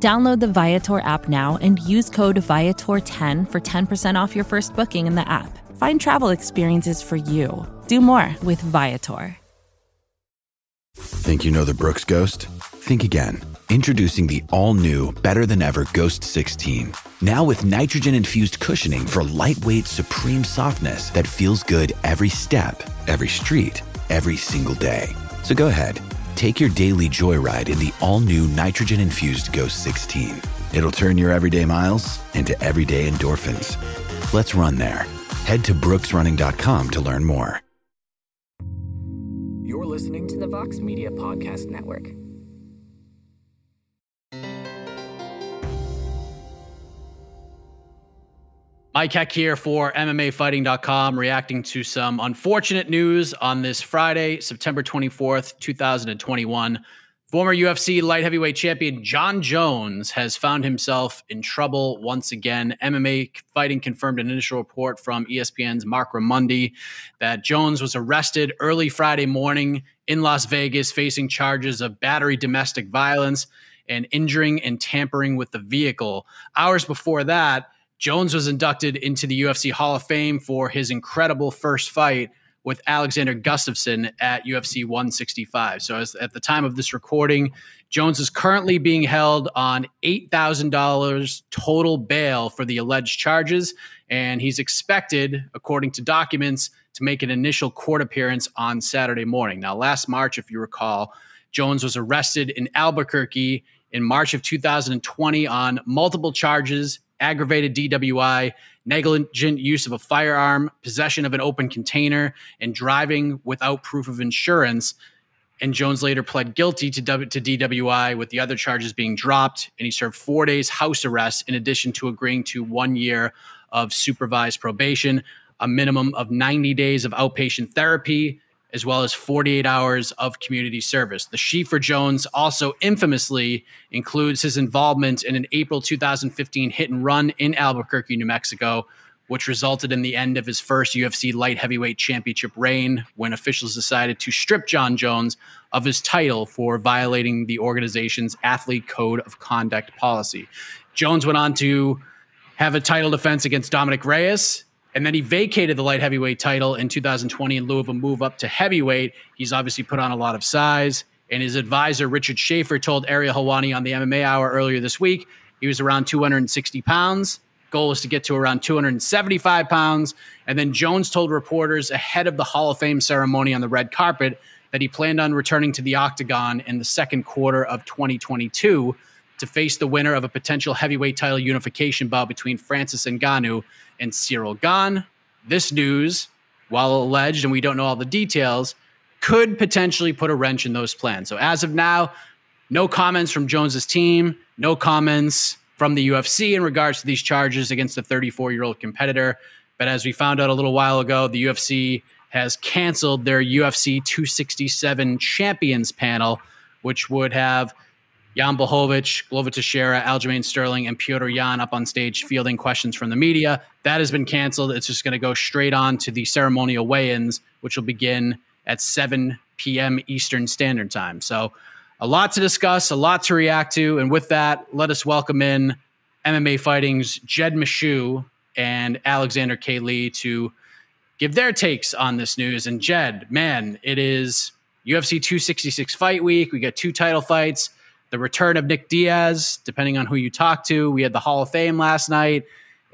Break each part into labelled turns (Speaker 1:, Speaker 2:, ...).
Speaker 1: Download the Viator app now and use code Viator10 for 10% off your first booking in the app. Find travel experiences for you. Do more with Viator.
Speaker 2: Think you know the Brooks Ghost? Think again. Introducing the all new, better than ever Ghost 16. Now with nitrogen infused cushioning for lightweight, supreme softness that feels good every step, every street, every single day. So go ahead, take your daily joyride in the all new nitrogen infused Ghost 16. It'll turn your everyday miles into everyday endorphins. Let's run there. Head to brooksrunning.com to learn more.
Speaker 3: You're listening to the Vox Media Podcast Network.
Speaker 4: Mike Heck here for MMAfighting.com, reacting to some unfortunate news on this Friday, September 24th, 2021. Former UFC light heavyweight champion Jon Jones has found himself in trouble once again. MMA Fighting confirmed an initial report from ESPN's Marc Raimondi that Jones was arrested early Friday morning in Las Vegas facing charges of battery domestic violence and injuring and tampering with the vehicle. Hours before that, Jones was inducted into the UFC Hall of Fame for his incredible first fight with Alexander Gustafsson at UFC 165. So, as, at the time of this recording, Jones is currently being held on $8,000 total bail for the alleged charges, and he's expected, according to documents, to make an initial court appearance on Saturday morning. Now, last March, if you recall, Jones was arrested in Albuquerque in March of 2020 on multiple charges aggravated DWI, negligent use of a firearm, possession of an open container, and driving without proof of insurance. And Jones later pled guilty to, w- to DWI, with the other charges being dropped. And he served four days house arrest in addition to agreeing to one year of supervised probation, a minimum of 90 days of outpatient therapy, as well as 48 hours of community service. The Schieffer Jones also infamously includes his involvement in an April 2015 hit and run in Albuquerque, New Mexico, which resulted in the end of his first UFC light heavyweight championship reign when officials decided to strip Jon Jones of his title for violating the organization's athlete code of conduct policy. Jones went on to have a title defense against Dominick Reyes and then he vacated the light heavyweight title in 2020 in lieu of a move up to heavyweight. He's obviously put on a lot of size. And his advisor, Richard Schaefer, told Ariel Helwani on the MMA Hour earlier this week he was around 260 pounds. Goal is to get to around 275 pounds. And then Jones told reporters ahead of the Hall of Fame ceremony on the red carpet that he planned on returning to the octagon in the second quarter of 2022 to face the winner of a potential heavyweight title unification bout between Francis Ngannou and Ciryl Gane. This news, while alleged and we don't know all the details, could potentially put a wrench in those plans. So as of now, no comments from Jones's team, no comments from the UFC in regards to these charges against the 34 year old competitor. But as we found out a little while ago, the UFC has canceled their UFC 267 champions panel, which would have Jan Blachowicz, Glover Teixeira, Aljamain Sterling, and Petr Yan up on stage fielding questions from the media. That has been canceled. It's just going to go straight on to the ceremonial weigh-ins, which will begin at 7 p.m. Eastern Standard Time. So a lot to discuss, a lot to react to. And with that, let us welcome in MMA Fighting's Jed Meshew and Alexander K. Lee to give their takes on this news. And Jed, man, it is UFC 266 fight week. We got two title fights the return of Nick Diaz, depending on who you talk to. We had the Hall of Fame last night.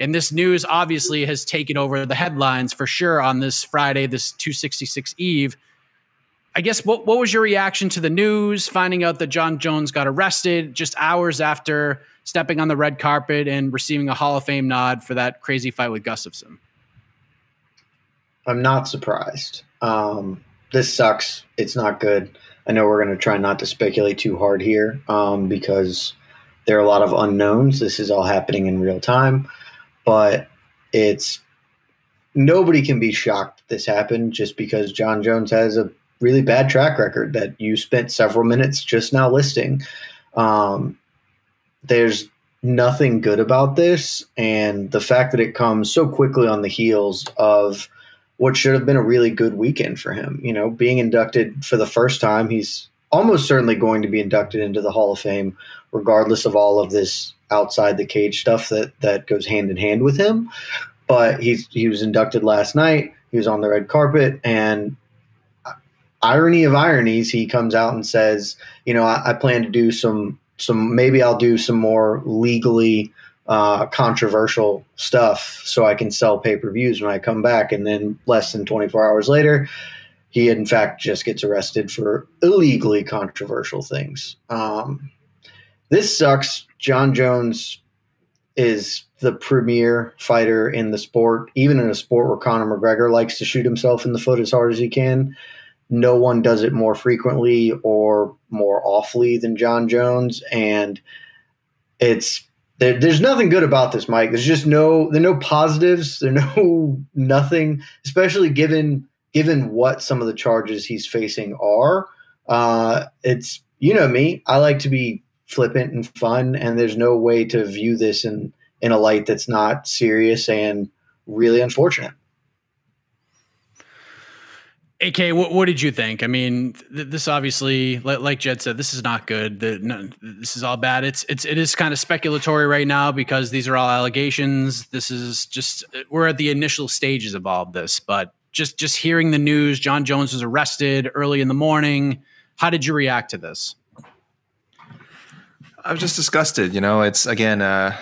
Speaker 4: And this news obviously has taken over the headlines for sure on this Friday, this 266 Eve. I guess what, what was your reaction to the news, finding out that Jon Jones got arrested just hours after stepping on the red carpet and receiving a Hall of Fame nod for that crazy fight with Gustafsson?
Speaker 5: I'm not surprised. Um, this sucks. It's not good. I know we're going to try not to speculate too hard here um, because there are a lot of unknowns. This is all happening in real time, but it's nobody can be shocked this happened just because Jon Jones has a really bad track record that you spent several minutes just now listing. Um, there's nothing good about this, and the fact that it comes so quickly on the heels of what should have been a really good weekend for him. You know, being inducted for the first time, he's almost certainly going to be inducted into the Hall of Fame, regardless of all of this outside the cage stuff that that goes hand in hand with him. But he's he was inducted last night. He was on the red carpet, and irony of ironies, he comes out and says, "You know, I, I plan to do some some. Maybe I'll do some more legally." Uh, controversial stuff so I can sell pay per views when I come back. And then less than 24 hours later, he in fact just gets arrested for illegally controversial things. Um, this sucks. Jon Jones is the premier fighter in the sport, even in a sport where Conor McGregor likes to shoot himself in the foot as hard as he can. No one does it more frequently or more awfully than Jon Jones, and it's there, there's nothing good about this, Mike. There's just no there are no positives. There are no nothing, especially given given what some of the charges he's facing are. Uh, it's you know me. I like to be flippant and fun, and there's no way to view this in in a light that's not serious and really unfortunate.
Speaker 4: AK, what, what did you think? I mean, th- this obviously, like, like, Jed said, this is not good. The, no, this is all bad. It's it's it is kind of speculatory right now because these are all allegations. This is just we're at the initial stages of all of this, but just just hearing the news, John Jones was arrested early in the morning. How did you react to this?
Speaker 6: I was just disgusted. You know, it's again, uh,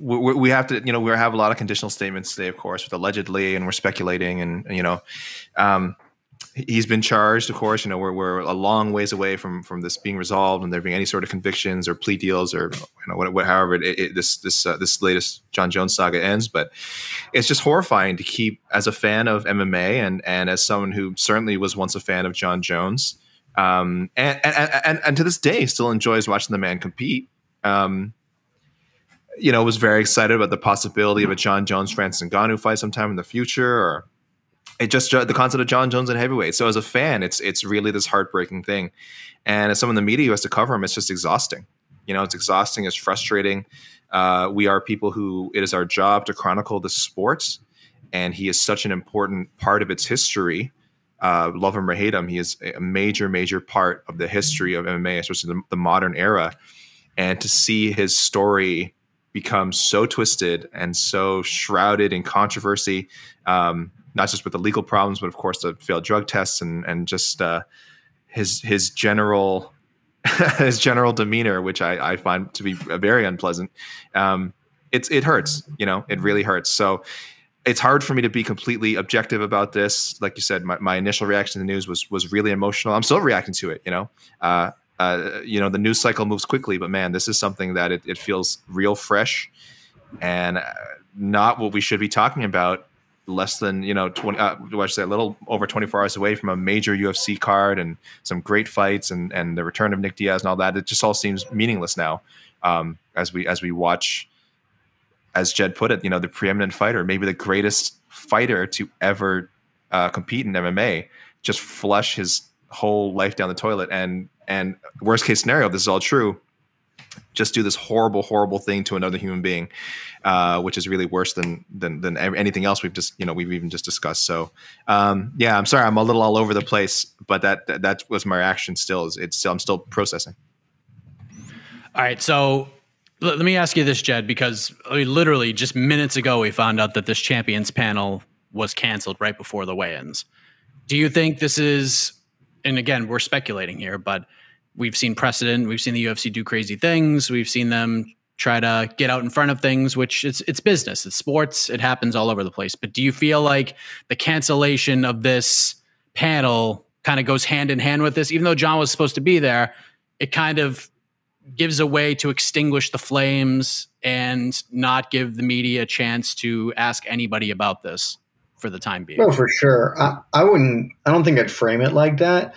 Speaker 6: we, we, have to, you know, we have a lot of conditional statements today, of course, with allegedly, and we're speculating, and you know, um, he's been charged. Of course, you know we're, we're a long ways away from from this being resolved and there being any sort of convictions or plea deals or you know what, what however it, it, this this uh, this latest Jon Jones saga ends. But it's just horrifying to keep as a fan of MMA and and as someone who certainly was once a fan of Jon Jones, um, and, and and and to this day still enjoys watching the man compete. Um, you know, was very excited about the possibility of a Jon Jones Francis Ngannou fight sometime in the future, or it just the concept of Jon Jones and heavyweight. So as a fan, it's it's really this heartbreaking thing, and as someone in the media who has to cover him, it's just exhausting. You know, it's exhausting. It's frustrating. Uh, we are people who it is our job to chronicle the sport, and he is such an important part of its history. Uh, love him or hate him, he is a major, major part of the history of MMA, especially the, the modern era. And to see his story become so twisted and so shrouded in controversy, um, not just with the legal problems, but of course the failed drug tests and and just uh, his his general his general demeanor, which I, I find to be very unpleasant. Um, it's it hurts, you know, it really hurts. So it's hard for me to be completely objective about this. Like you said, my, my initial reaction to the news was was really emotional. I'm still reacting to it, you know. Uh, uh, you know, the news cycle moves quickly, but man, this is something that it, it feels real fresh and uh, not what we should be talking about less than you know 20 uh, what I say a little over 24 hours away from a major UFC card and some great fights and and the return of Nick Diaz and all that it just all seems meaningless now um, as we as we watch as Jed put it you know the preeminent fighter maybe the greatest fighter to ever uh, compete in MMA just flush his whole life down the toilet. And and worst case scenario this is all true just do this horrible, horrible thing to another human being, uh, which is really worse than, than than anything else we've just you know we've even just discussed. So um, yeah, I'm sorry, I'm a little all over the place, but that that, that was my reaction. Still, is it's still, I'm still processing.
Speaker 4: All right, so let me ask you this, Jed, because I mean, literally just minutes ago we found out that this champions panel was canceled right before the weigh-ins. Do you think this is? And again, we're speculating here, but we've seen precedent. We've seen the UFC do crazy things. We've seen them try to get out in front of things, which it's it's business. It's sports. It happens all over the place. But do you feel like the cancellation of this panel kind of goes hand in hand with this? Even though Jon was supposed to be there, it kind of gives a way to extinguish the flames and not give the media a chance to ask anybody about this for the time being.
Speaker 5: No, for sure. I, I wouldn't. I don't think I'd frame it like that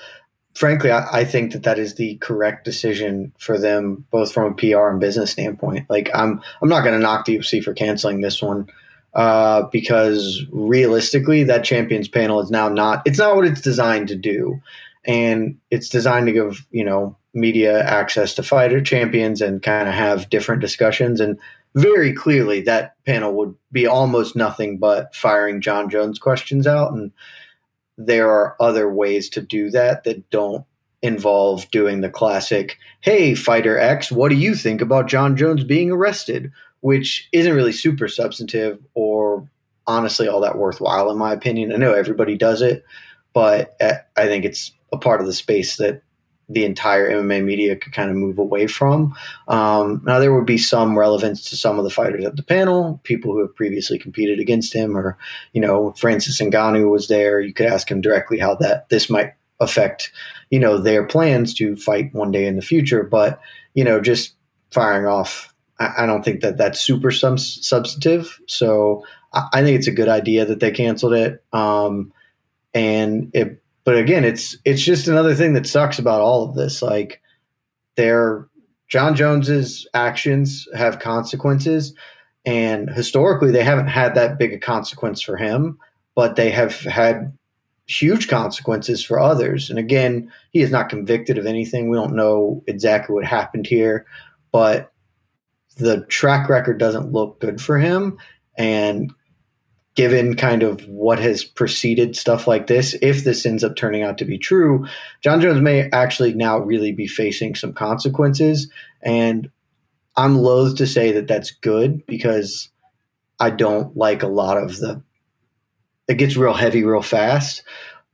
Speaker 5: frankly, I, I, think that that is the correct decision for them, both from a PR and business standpoint. Like, I'm I'm not going to knock the UFC for canceling this one. uh, because realistically, that champions panel is now not. It's not what it's designed to do, and it's designed to give you know media access to fighter champions and kind of have different discussions. And very clearly, that panel would be almost nothing but firing Jon Jones questions out. And there are other ways to do that that don't involve doing the classic, hey, fighter X, what do you think about Jon Jones being arrested? Which isn't really super substantive or honestly all that worthwhile, in my opinion. I know everybody does it, but uh, I think it's a part of the space that the entire MMA media could kind of move away from. Um, now, there would be some relevance to some of the fighters at the panel, people who have previously competed against him, or you know, Francis Ngannou was there. You could ask him directly how that this might affect you know their plans to fight one day in the future. But you know, just firing off, I, I don't think that that's super sub- substantive. So I, I, think it's a good idea that they canceled it. Um, and it but again, it's it's just another thing that sucks about all of this. Like, their Jon Jones's actions have consequences, and historically, they haven't had that big a consequence for him, but they have had huge consequences for others. And again, he is not convicted of anything. We don't know exactly what happened here, but the track record doesn't look good for him. And given kind of what has preceded stuff like this, if this ends up turning out to be true, Jon Jones may actually now really be facing some consequences. And I'm loath to say that that's good because I don't like a lot of the, it gets real heavy real fast,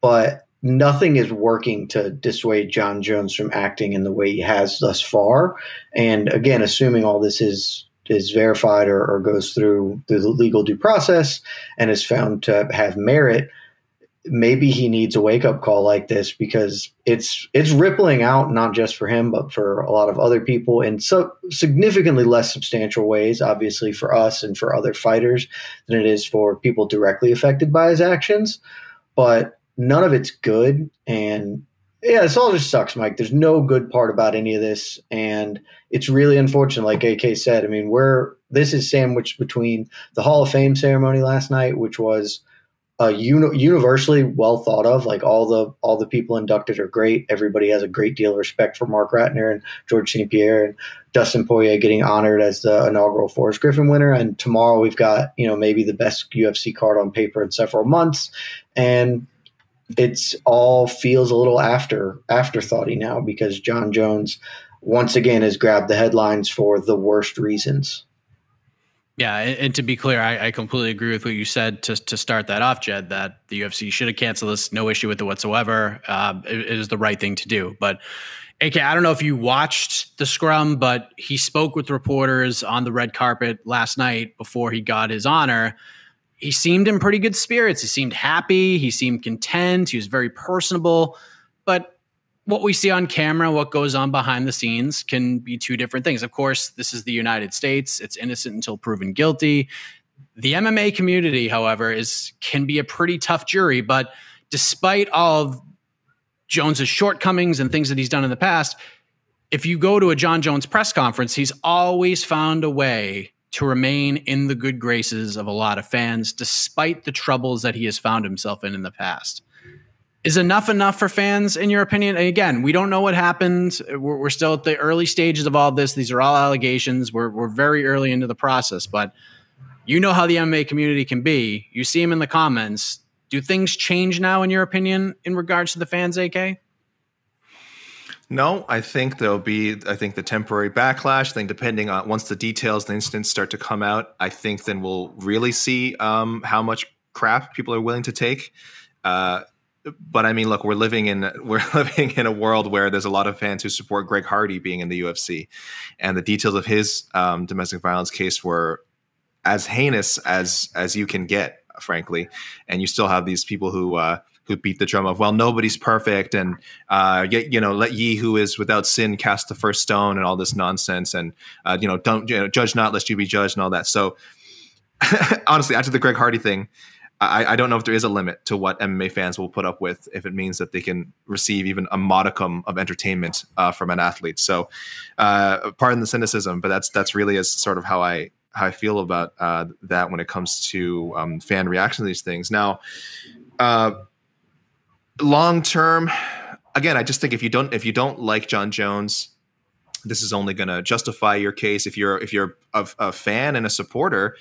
Speaker 5: but nothing is working to dissuade Jon Jones from acting in the way he has thus far. And again, assuming all this is is verified or, or goes through the legal due process and is found to have merit, maybe he needs a wake up call like this because it's it's rippling out not just for him but for a lot of other people in so significantly less substantial ways obviously for us and for other fighters than it is for people directly affected by his actions. But none of it's good and yeah, this all just sucks, Mike. There's no good part about any of this, and it's really unfortunate. Like AK said, I mean, we're this is sandwiched between the Hall of Fame ceremony last night, which was uni- universally well thought of. Like all the all the people inducted are great. Everybody has a great deal of respect for Marc Ratner and George St. Pierre and Dustin Poirier getting honored as the inaugural Forrest Griffin winner. And tomorrow we've got you know maybe the best UFC card on paper in several months, and it's all feels a little after afterthoughty now because Jon Jones once again has grabbed the headlines for the worst reasons.
Speaker 4: Yeah, and, to be clear, I, I, completely agree with what you said to to start that off, Jed. That the UFC should have canceled this, no issue with it whatsoever. Uh, it, it is the right thing to do. But AK, I don't know if you watched the scrum, but he spoke with reporters on the red carpet last night before he got his honor he seemed in pretty good spirits. He seemed happy. He seemed content. He was very personable. But what we see on camera, what goes on behind the scenes, can be two different things. Of course, this is the United States. It's innocent until proven guilty. The MMA community, however, is can be a pretty tough jury. But despite all of Jones's shortcomings and things that he's done in the past, if you go to a Jon Jones press conference, he's always found a way to remain in the good graces of a lot of fans, despite the troubles that he has found himself in in the past. Is enough enough for fans, in your opinion? And again, we don't know what happened. We're, we're still at the early stages of all this. These are all allegations. We're, we're very early into the process, but you know how the MMA community can be. You see them in the comments. Do things change now, in your opinion, in regards to the fans, AK?
Speaker 6: No, I think there'll be. I think the temporary backlash. I think depending on once the details, the incidents start to come out, I think then we'll really see um, how much crap people are willing to take. Uh, but I mean, look, we're living in we're living in a world where there's a lot of fans who support Greg Hardy being in the UFC, and the details of his um, domestic violence case were as heinous as as you can get, frankly. And you still have these people who. Uh, who beat the drum of well nobody's perfect and uh, you know let ye who is without sin cast the first stone and all this nonsense and uh, you know don't you know, judge not lest you be judged and all that so honestly after the greg hardy thing I, I, don't know if there is a limit to what MMA fans will put up with if it means that they can receive even a modicum of entertainment uh, from an athlete. So, uh, pardon the cynicism, but that's that's really is sort of how I how I feel about uh, that when it comes to um, fan reaction to these things. Now, uh, long term, again, I just think if you don't if you don't like Jon Jones, this is only going to justify your case. If you're if you're a, a, fan and a supporter,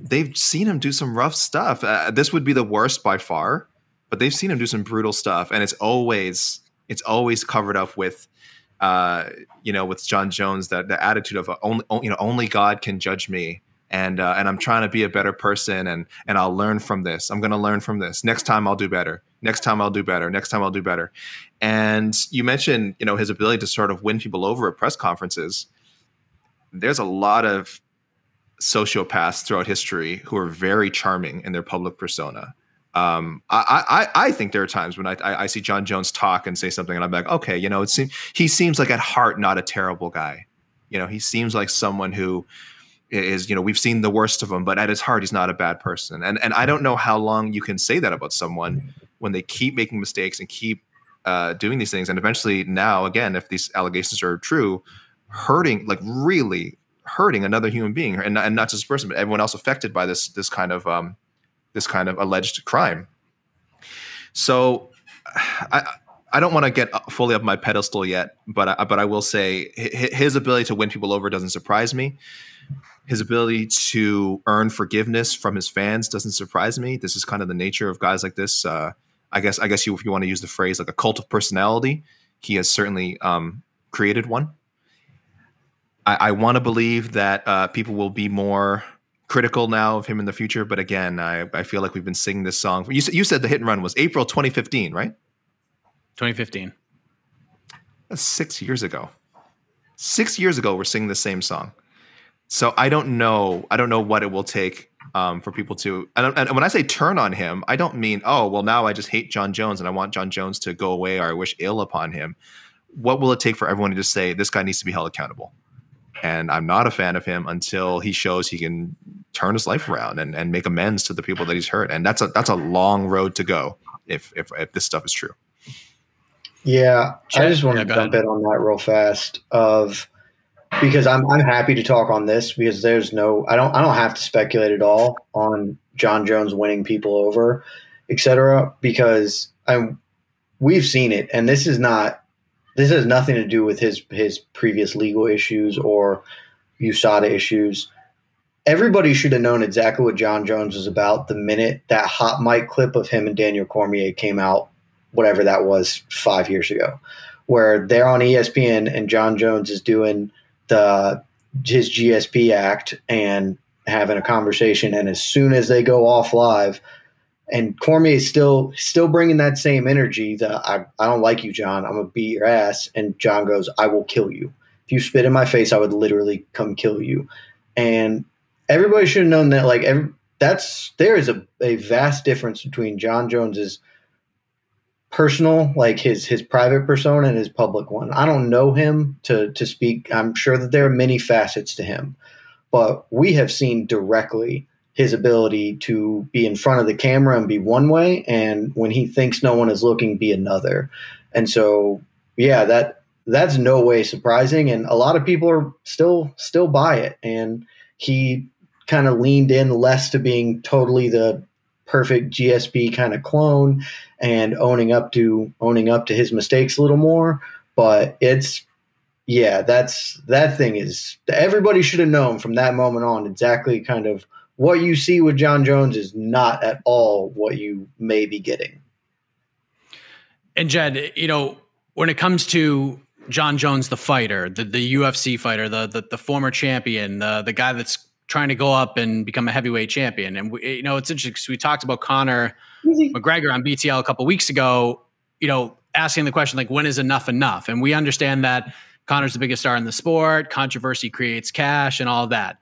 Speaker 6: they've seen him do some rough stuff. Uh, this would be the worst by far, but they've seen him do some brutal stuff, and it's always it's always covered up with. Uh, you know, with Jon Jones, that the attitude of only, you know, only God can judge me, and uh, and I'm trying to be a better person, and and I'll learn from this. I'm going to learn from this. Next time, I'll do better next time I'll do better. Next time I'll do better. And you mentioned, you know, his ability to sort of win people over at press conferences. There's a lot of sociopaths throughout history who are very charming in their public persona. Um, I, I, I think there are times when I, I, I, see Jon Jones talk and say something, and I'm like, okay, you know, it seems he seems like at heart not a terrible guy. You know, he seems like someone who is, you know, we've seen the worst of him, but at his heart, he's not a bad person. And and I don't know how long you can say that about someone when they keep making mistakes and keep uh, doing these things, and eventually now again, if these allegations are true, hurting like really hurting another human being, and, and not just a person, but everyone else affected by this this kind of um, this kind of alleged crime. So, I I don't want to get fully up my pedestal yet, but I, but I will say his ability to win people over doesn't surprise me. His ability to earn forgiveness from his fans doesn't surprise me. This is kind of the nature of guys like this. Uh, I guess I guess you if you want to use the phrase like a cult of personality, he has certainly um, created one. I, I want to believe that uh, people will be more critical now of him in the future, but again, I, I feel like we've been singing this song. You, you said the hit and run was April 2015, right?
Speaker 4: 2015.
Speaker 6: That's six years ago. Six years ago, we're singing the same song. So I don't know. I don't know what it will take um, for people to. And, and, when I say turn on him, I don't mean oh well now I just hate Jon Jones and I want Jon Jones to go away or I wish ill upon him. What will it take for everyone to just say this guy needs to be held accountable? And I'm not a fan of him until he shows he can turn his life around and, and make amends to the people that he's hurt. And that's a that's a long road to go if if, if this stuff is true.
Speaker 5: Yeah, I just want yeah, to jump ahead. in on that real fast. Of because I'm I'm happy to talk on this because there's no I don't I don't have to speculate at all on Jon Jones winning people over, etc. Because I we've seen it, and this is not this has nothing to do with his his previous legal issues or USADA issues. Everybody should have known exactly what Jon Jones was about the minute that hot mic clip of him and Daniel Cormier came out, whatever that was, five years ago, where they're on ESPN and Jon Jones is doing the his GSP Act and having a conversation. And as soon as they go off live, and Cormier is still still bringing that same energy. That I I don't like you, Jon. I'm gonna beat your ass. And Jon goes, I will kill you. If you spit in my face, I would literally come kill you. And everybody should have known that. Like every, that's there is a, a vast difference between Jon Jones's personal, like his his private persona and his public one. I don't know him to to speak. I'm sure that there are many facets to him, but we have seen directly his ability to be in front of the camera and be one way, and when he thinks no one is looking, be another. And so, yeah, that that's no way surprising, and a lot of people are still still by it. And he kind of leaned in less to being totally the perfect GSP kind of clone and owning up to owning up to his mistakes a little more. But it's yeah, that's that thing is everybody should have known from that moment on exactly kind of what you see with Jon Jones is not at all what you may be getting.
Speaker 4: And Jed, you know, when it comes to Jon Jones, the fighter, the, the UFC fighter, the, the, the former champion, the the guy that's trying to go up and become a heavyweight champion. And we, you know, it's interesting. Because we talked about Conor McGregor on BTL a couple weeks ago. You know, asking the question like, when is enough enough? And we understand that Conor's the biggest star in the sport. Controversy creates cash and all of that.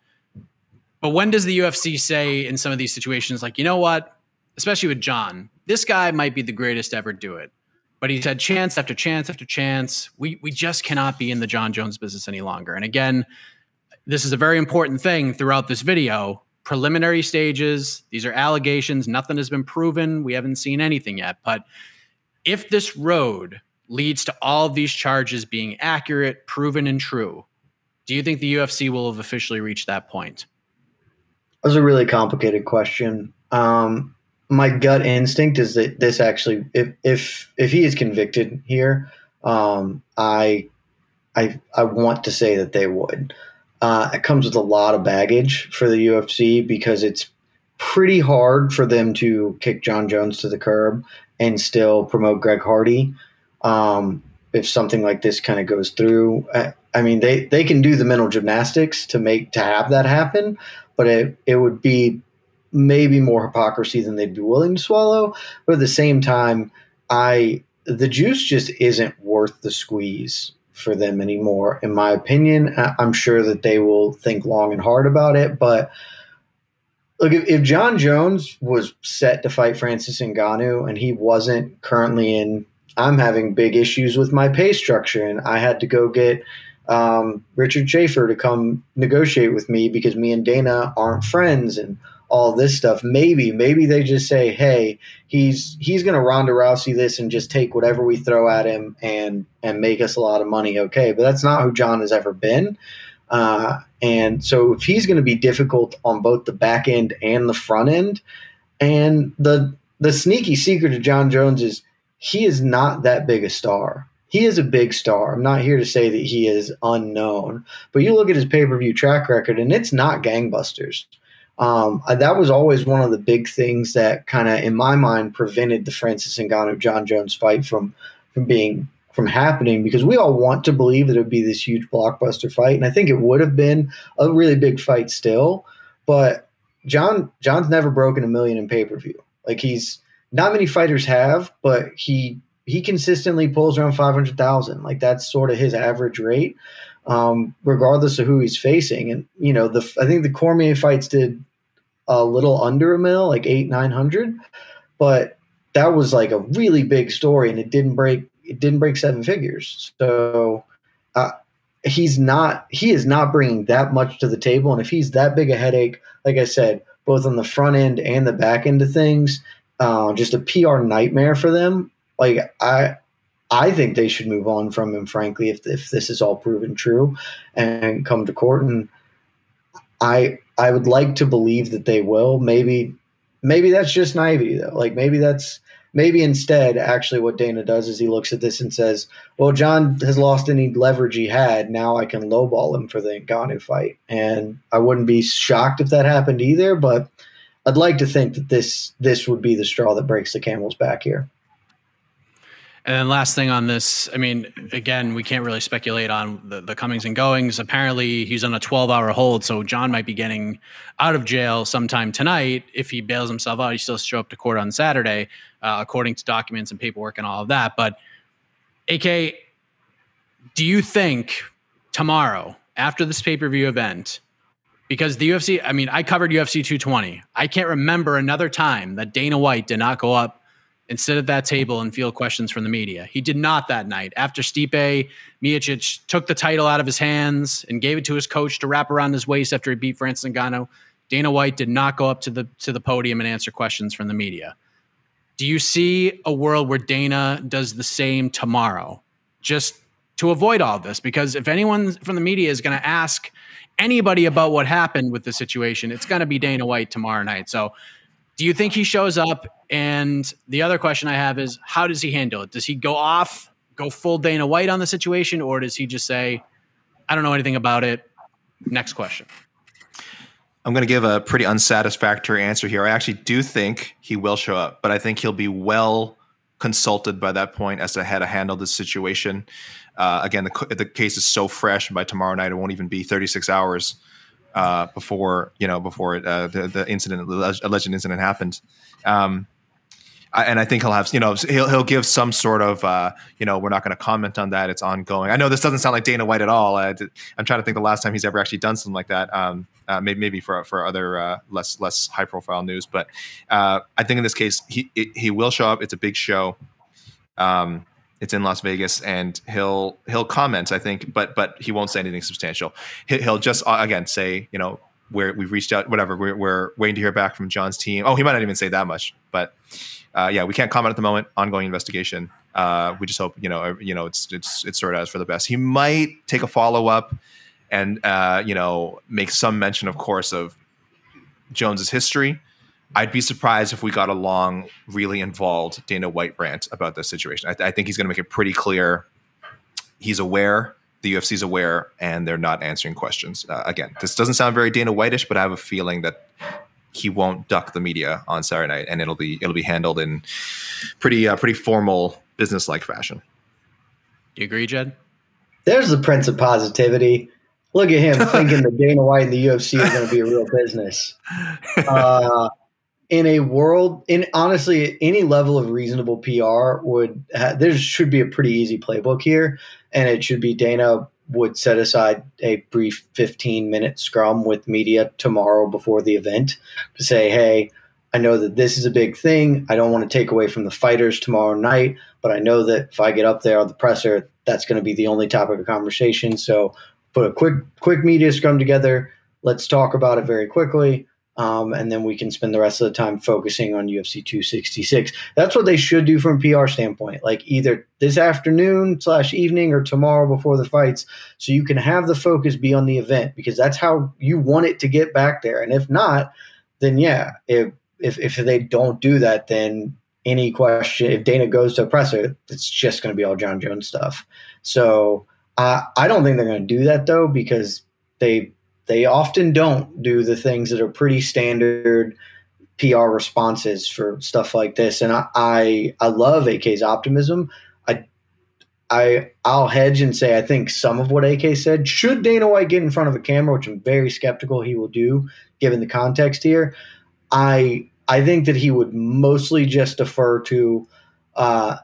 Speaker 4: But when does the UFC say in some of these situations, like, you know what? Especially with Jon, this guy might be the greatest ever do it, but he's had chance after chance after chance. We we just cannot be in the Jon Jones business any longer. And again, this is a very important thing throughout this video. Preliminary stages, these are allegations, nothing has been proven. We haven't seen anything yet. But if this road leads to all of these charges being accurate, proven, and true, do you think the UFC will have officially reached that point?
Speaker 5: That's a really complicated question. Um, my gut instinct is that this actually, if if if he is convicted here, um, I I I want to say that they would. Uh, it comes with a lot of baggage for the UFC because it's pretty hard for them to kick Jon Jones to the curb and still promote Greg Hardy. Um, if something like this kind of goes through, I, I, mean, they, they can do the mental gymnastics to make to have that happen, but it, it would be maybe more hypocrisy than they'd be willing to swallow. But at the same time, I the juice just isn't worth the squeeze for them anymore, in my opinion. I'm sure that they will think long and hard about it, but look, if, if Jon Jones was set to fight Francis Ngannou and he wasn't currently in, I'm having big issues with my pay structure, and I had to go get um, Richard Schaefer to come negotiate with me because me and Dana aren't friends, and all this stuff. Maybe, maybe they just say, "Hey, he's he's going to Ronda Rousey this and just take whatever we throw at him and and make us a lot of money." Okay, but that's not who Jon has ever been. Uh, and so, if he's going to be difficult on both the back end and the front end, and the the sneaky secret of Jon Jones is he is not that big a star. He is a big star. I'm not here to say that he is unknown, but you look at his pay per view track record, and it's not gangbusters. Um, that was always one of the big things that kind of, in my mind, prevented the Francis Ngannou Jon Jones fight from from being from happening because we all want to believe that it would be this huge blockbuster fight, and I think it would have been a really big fight still. But Jon Jones never broken a million in pay per view. Like he's not many fighters have, but he he consistently pulls around five hundred thousand. Like that's sort of his average rate um, regardless of who he's facing. And you know, the I think the Cormier fights did a little under a mil, like eight nine hundred, but that was like a really big story, and it didn't break it didn't break seven figures. So. Uh, he's not he is not bringing that much to the table and if he's that big a headache like i said both on the front end and the back end of things uh, just a pr nightmare for them like i I think they should move on from him, frankly, if, if this is all proven true and come to court. And I I would like to believe that they will. Maybe maybe that's just naivety though. Like maybe that's maybe instead actually what Dana does is he looks at this and says, Well, Jon has lost any leverage he had. Now I can lowball him for the Ngannou fight. And I wouldn't be shocked if that happened either, but I'd like to think that this this would be the straw that breaks the camel's back here.
Speaker 4: And then last thing on this, I mean, again, we can't really speculate on the, the comings and goings. Apparently, he's on a 12 hour hold, so Jon might be getting out of jail sometime tonight. If he bails himself out, he still show up to court on Saturday, uh, according to documents and paperwork and all of that. But, AK, do you think tomorrow, after this pay per view event, because the UFC, I mean, I covered UFC 220. I can't remember another time that Dana White did not go up and sit at that table and field questions from the media. He did not that night. After Stipe Miocic took the title out of his hands and gave it to his coach to wrap around his waist after he beat Francis Ngannou, Dana White did not go up to the to the podium and answer questions from the media. Do you see a world where Dana does the same tomorrow, just to avoid all this? Because if anyone from the media is going to ask anybody about what happened with the situation, it's going to be Dana White tomorrow night. So do you think he shows up? And the other question I have is, how does he handle it? Does he go off, go full Dana White on the situation, or does he just say, I don't know anything about it? Next question.
Speaker 6: I'm going to give a pretty unsatisfactory answer here. I actually do think he will show up, but I think he'll be well consulted by that point as to how to handle this situation. Uh, again, the, the case is so fresh, by tomorrow night, it won't even be 36 hours uh, before you know before uh, the the incident the alleged incident happened. Um, I, and I think he'll have you know he'll he'll give some sort of uh, you know we're not going to comment on that it's ongoing. I know this doesn't sound like Dana White at all. I, am trying to think the last time he's ever actually done something like that. Um, uh, maybe maybe for for other uh, less less high profile news, but uh, I think in this case he he will show up. It's a big show. Um, it's in Las Vegas, and he'll he'll comment. I think, but but he won't say anything substantial. He'll just uh, again say, you know, where we've reached out, whatever. We're, we're waiting to hear back from Jon's team. Oh, he might not even say that much, but uh, yeah, we can't comment at the moment. Ongoing investigation. Uh, we just hope you know you know it's it's it's sorted out for the best. He might take a follow up and uh, you know make some mention, of course, of Jones's history. I'd be surprised if we got a long, really involved Dana White rant about this situation. I, I think he's going to make it pretty clear he's aware, the UFC's aware, and they're not answering questions. Uh, again, this doesn't sound very Dana Whiteish, but I have a feeling that he won't duck the media on Saturday night, and it'll be it'll be handled in pretty uh, pretty formal, business like fashion.
Speaker 4: You agree, Jed?
Speaker 5: There's the prince of positivity. Look at him thinking that Dana White and the UFC is going to be a real business. Uh, in a world, in honestly, any level of reasonable PR would ha- there should be a pretty easy playbook here, and it should be Dana would set aside a brief 15 minute scrum with media tomorrow before the event to say, hey, I know that this is a big thing. I don't want to take away from the fighters tomorrow night, but I know that if I get up there on the presser, that's going to be the only topic of conversation. So put a quick quick media scrum together. Let's talk about it very quickly. Um, and then we can spend the rest of the time focusing on UFC 266. That's what they should do from PR standpoint, like either this afternoon slash evening or tomorrow before the fights, so you can have the focus be on the event because that's how you want it to get back there. And if not, then yeah, if if if they don't do that, then any question, if Dana goes to a presser, it's just going to be all Jon Jones stuff. So uh, I don't think they're going to do that though because they they often don't do the things that are pretty standard PR responses for stuff like this. And I, I, I love AK's optimism. I, I, I'll hedge and say I think some of what AK said should Dana White get in front of a camera, which I'm very skeptical he will do, given the context here. I, I think that he would mostly just defer to. Uh,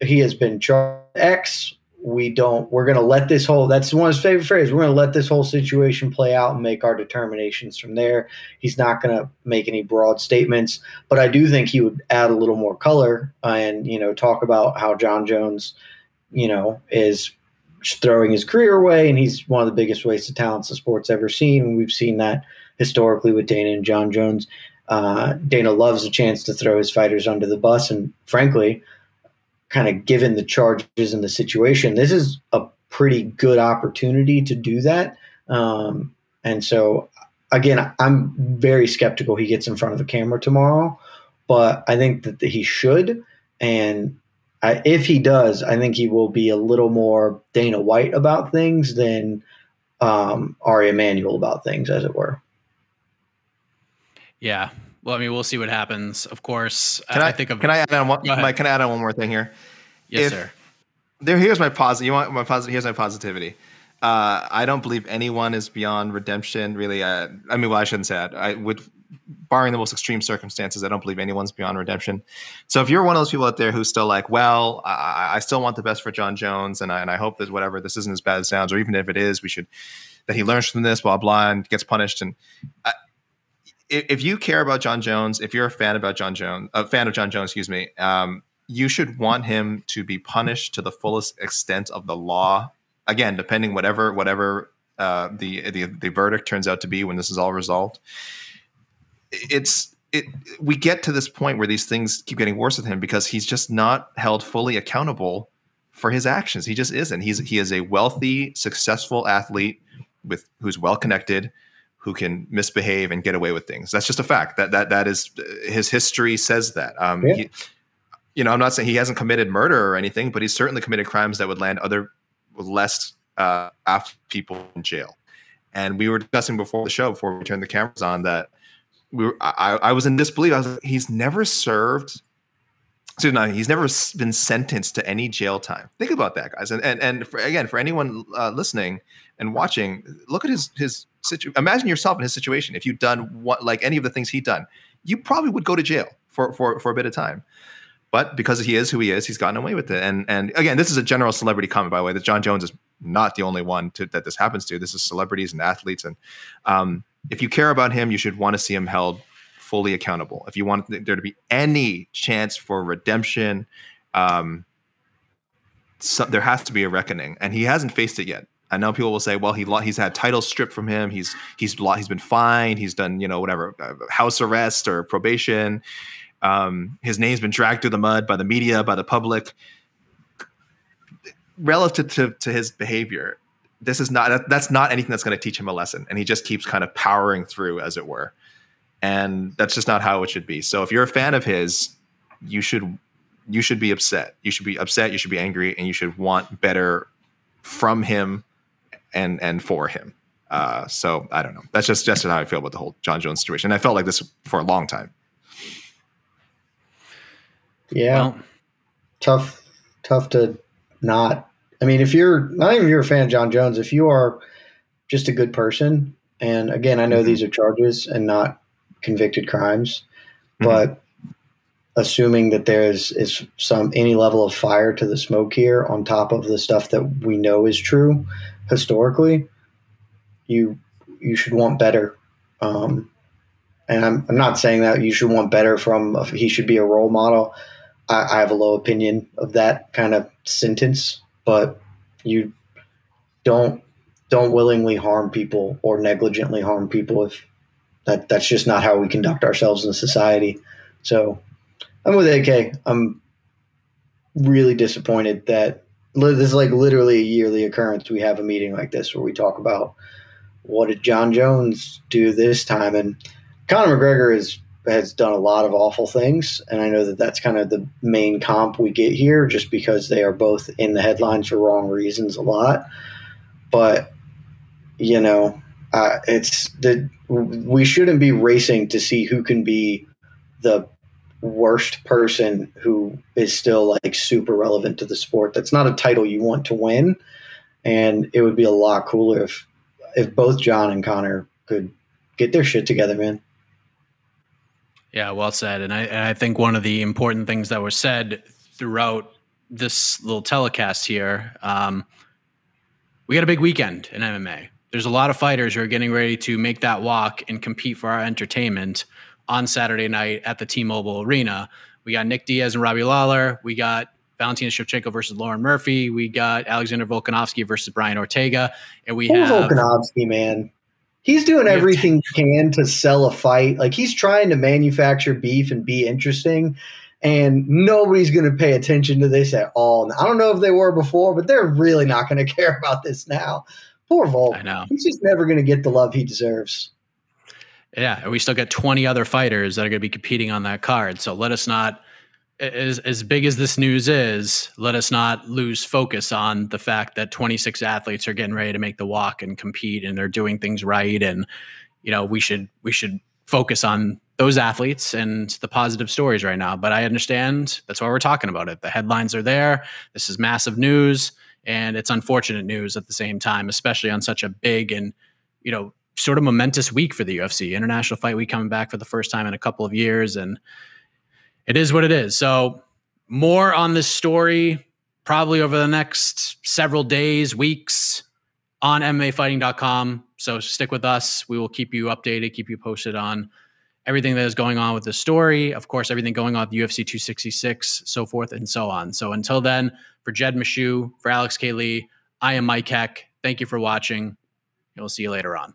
Speaker 5: he has been charged X we don't we're going to let this whole that's one of his favorite phrases we're going to let this whole situation play out and make our determinations from there. He's not going to make any broad statements but i do think he would add a little more color and you know talk about how jon jones you know is throwing his career away and he's one of the biggest wasted talents the sport's ever seen. And we've seen that historically with dana and jon jones. Uh, dana loves a chance to throw his fighters under the bus and frankly kind of given the charges and the situation, this is a pretty good opportunity to do that. Um, and so, again, I'm very skeptical he gets in front of the camera tomorrow, but I think that he should. And I, if he does, I think he will be a little more Dana White about things than um, Ari Emanuel about things, as it were.
Speaker 4: Yeah, well, I mean, we'll see what happens. Of course,
Speaker 6: can I,
Speaker 4: I think of.
Speaker 6: Can I add on one? Mike, can I add on one more thing here?
Speaker 4: Yes, if, sir.
Speaker 6: There, here's my positive. You want my positive? Here's my positivity. Uh, I don't believe anyone is beyond redemption. Really, uh, I mean, well, I shouldn't say that. I would, barring the most extreme circumstances, I don't believe anyone's beyond redemption. So, if you're one of those people out there who's still like, well, I, I still want the best for Jon Jones, and I, and I hope that whatever this isn't as bad as it sounds, or even if it is, we should that he learns from this, blah blah, and gets punished. And uh, if you care about Jon Jones, if you're a fan about Jon Jones, a fan of Jon Jones, excuse me, um, you should want him to be punished to the fullest extent of the law. Again, depending whatever whatever uh, the, the the verdict turns out to be when this is all resolved. It's it. We get to this point where these things keep getting worse with him because he's just not held fully accountable for his actions. He just isn't. He's he is a wealthy, successful athlete with who's well connected who can misbehave and get away with things. That's just a fact. That that that is his history says that. Um, yeah. he, you know, I'm not saying he hasn't committed murder or anything, but he's certainly committed crimes that would land other less uh, people in jail. And we were discussing before the show, before we turned the cameras on, that we were, I, I was in disbelief. I was like, he's never served. So no, he's never been sentenced to any jail time. Think about that, guys. And and and for, again, for anyone uh, listening and watching, look at his his situation. Imagine yourself in his situation. If you'd done what like any of the things he'd done, you probably would go to jail for for for a bit of time. But because he is who he is, he's gotten away with it. And and again, this is a general celebrity comment, by the way. That Jon Jones is not the only one to, that this happens to. This is celebrities and athletes. And um, if you care about him, you should want to see him held fully accountable. If you want there to be any chance for redemption, um, so, there has to be a reckoning, and he hasn't faced it yet. I know people will say, "Well, he he's had titles stripped from him. He's he's he's been fined. He's done you know whatever uh, house arrest or probation. Um, his name's been dragged through the mud by the media, by the public. Relative to, to his behavior, this is not that's not anything that's going to teach him a lesson, and he just keeps kind of powering through, as it were. and that's just not how it should be. So if you're a fan of his, you should you should be upset. You should be upset. You should be angry, and you should want better from him and and for him. Uh, so I don't know. That's just just how I feel about the whole Jon Jones situation. And I felt like this for a long time.
Speaker 5: Yeah, well, tough, tough to not. I mean, if you're not even if you're a fan of Jon Jones, if you are just a good person, and again, I know mm-hmm. these are charges and not convicted crimes, mm-hmm. but assuming that there's is some any level of fire to the smoke here on top of the stuff that we know is true historically, you you should want better. Um, and I'm, I'm not saying that you should want better from he should be a role model. I, I have a low opinion of that kind of sentence, but you don't don't willingly harm people or negligently harm people if that that's just not how we conduct ourselves in society. So I'm with AK. I'm really disappointed that this is like literally a yearly occurrence. We have a meeting like this where we talk about what did Jon Jones do this time, and Conor McGregor is has done a lot of awful things, and I know that that's kind of the main comp we get here, just because they are both in the headlines for wrong reasons a lot. But you know, uh, it's the we shouldn't be racing to see who can be the worst person who is still like super relevant to the sport. That's not a title you want to win, and it would be a lot cooler if if both Jon and Conor could get their shit together, man.
Speaker 4: Yeah, well said. And I, and I think one of the important things that was said throughout this little telecast here, um, we got a big weekend in MMA. There's a lot of fighters who are getting ready to make that walk and compete for our entertainment on Saturday night at the T-Mobile Arena. We got Nick Diaz and Robbie Lawler. We got Valentina Shevchenko versus Lauren Murphy. We got Alexander Volkanovski versus Brian Ortega, and we have
Speaker 5: Volkanovski, man. He's doing everything he can to sell a fight. Like he's trying to manufacture beef and be interesting. And nobody's going to pay attention to this at all. I don't know if they were before, but they're really not going to care about this now. Poor Volk. I know. He's just never going to get the love he deserves.
Speaker 4: Yeah, we still got 20 other fighters that are going to be competing on that card. So let us not as as big as this news is, let us not lose focus on the fact that 26 athletes are getting ready to make the walk and compete and they're doing things right and you know, we should we should focus on those athletes and the positive stories right now. But I understand that's why we're talking about it. The headlines are there. This is massive news and it's unfortunate news at the same time, especially on such a big and, you know, sort of momentous week for the UFC. International Fight Week coming back for the first time in a couple of years and it is what it is. So, more on this story probably over the next several days, weeks on MMAfighting.com. So, stick with us. We will keep you updated, keep you posted on everything that is going on with the story. Of course, everything going on with UFC 266, so forth and so on. So, until then, for Jed Meshew, for Alex K. Lee, I am Mike Heck. Thank you for watching. We'll see you later on.